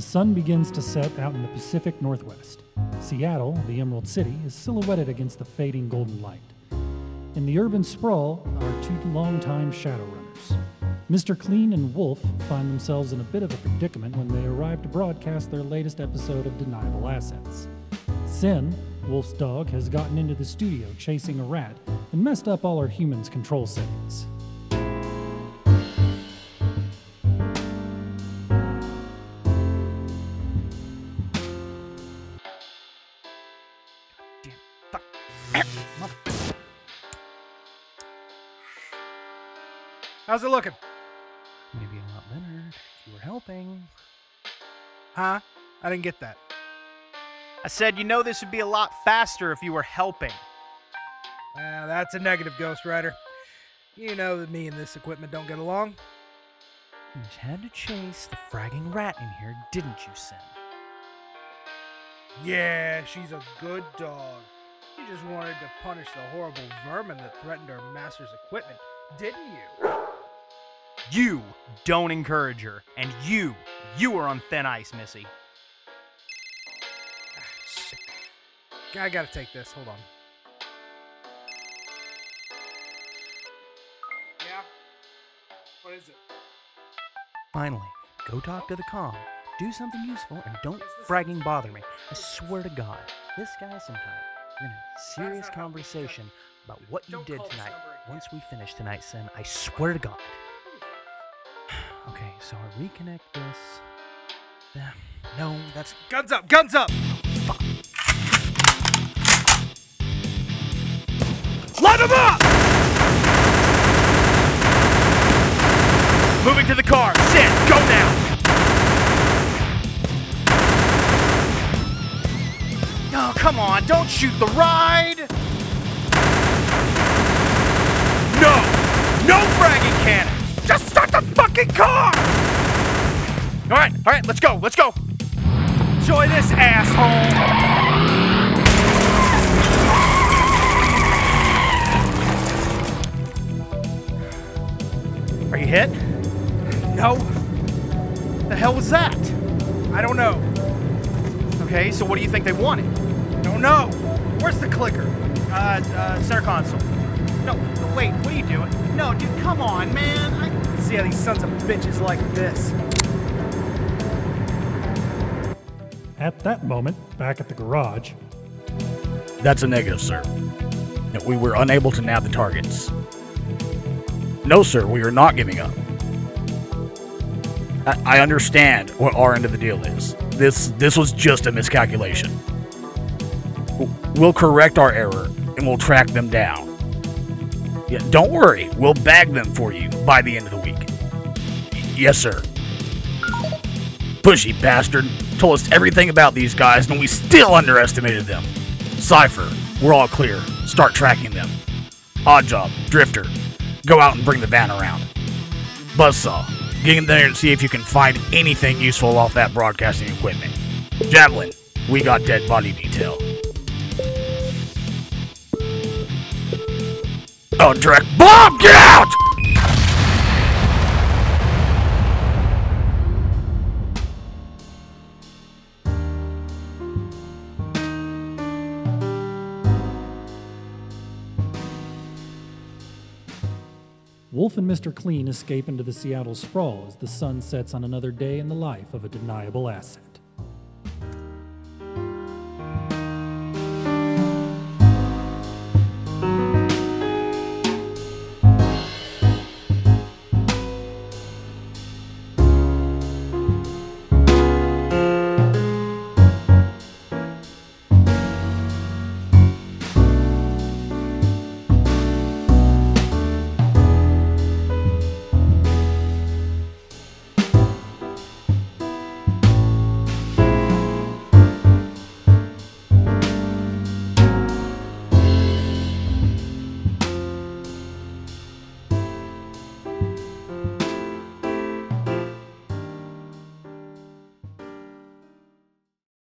sun begins to set out in the Pacific Northwest. Seattle, the Emerald City, is silhouetted against the fading golden light. In the urban sprawl are two longtime Shadowrunners. Mr. Clean and Wolf find themselves in a bit of a predicament when they arrive to broadcast their latest episode of Deniable Assets. Sin, Wolf's dog, has gotten into the studio chasing a rat and messed up all our humans' control settings. How's it looking? Maybe a lot better if you were helping. Huh? I didn't get that. I said, you know, this would be a lot faster if you were helping. Well, that's a negative, Ghost Rider. You know that me and this equipment don't get along. You just had to chase the fragging rat in here, didn't you, Sin? Yeah, she's a good dog. She just wanted to punish the horrible vermin that threatened our master's equipment, didn't you? You don't encourage her, and you, you are on thin ice, Missy. Ah, shit. I gotta take this. Hold on. Yeah? What is it? Finally, go talk to the com, do something useful, and don't fragging bother me. I swear to God, this guy sometime. We're a serious conversation about what you did tonight. Once we finish tonight, Sin, I swear to God. Okay, so I reconnect this. Yeah, no, that's Guns up! Guns up! Light them up! Moving to the car. Sit. Go now. Come on. Don't shoot the ride. No. No fragging cannon. Just start the fucking car. All right. All right. Let's go. Let's go. Enjoy this, asshole. Are you hit? No, The hell was that? I don't know. Okay, so what do you think they wanted? Don't know. Where's the clicker? Uh, uh, center console. No, no, wait, what are you doing? No, dude, come on, man. I... See how these sons of bitches like this. At that moment, back at the garage, That's a negative, sir. No, We were unable to nab the targets. No, sir, we are not giving up. I, I understand what our end of the deal is. This this was just a miscalculation. We'll correct our error and we'll track them down. Yeah, don't worry, we'll bag them for you by the end of the week. Y- yes, sir. Pushy bastard told us everything about these guys and we still underestimated them. Cypher, we're all clear. Start tracking them. Odd job, Drifter, go out and bring the van around. Buzzsaw, get in there and see if you can find anything useful off that broadcasting equipment. Javelin, we got dead body detail. Oh, direct bomb, get out! Wolf and Mr. Clean escape into the Seattle sprawl as the sun sets on another day in the life of a deniable asset.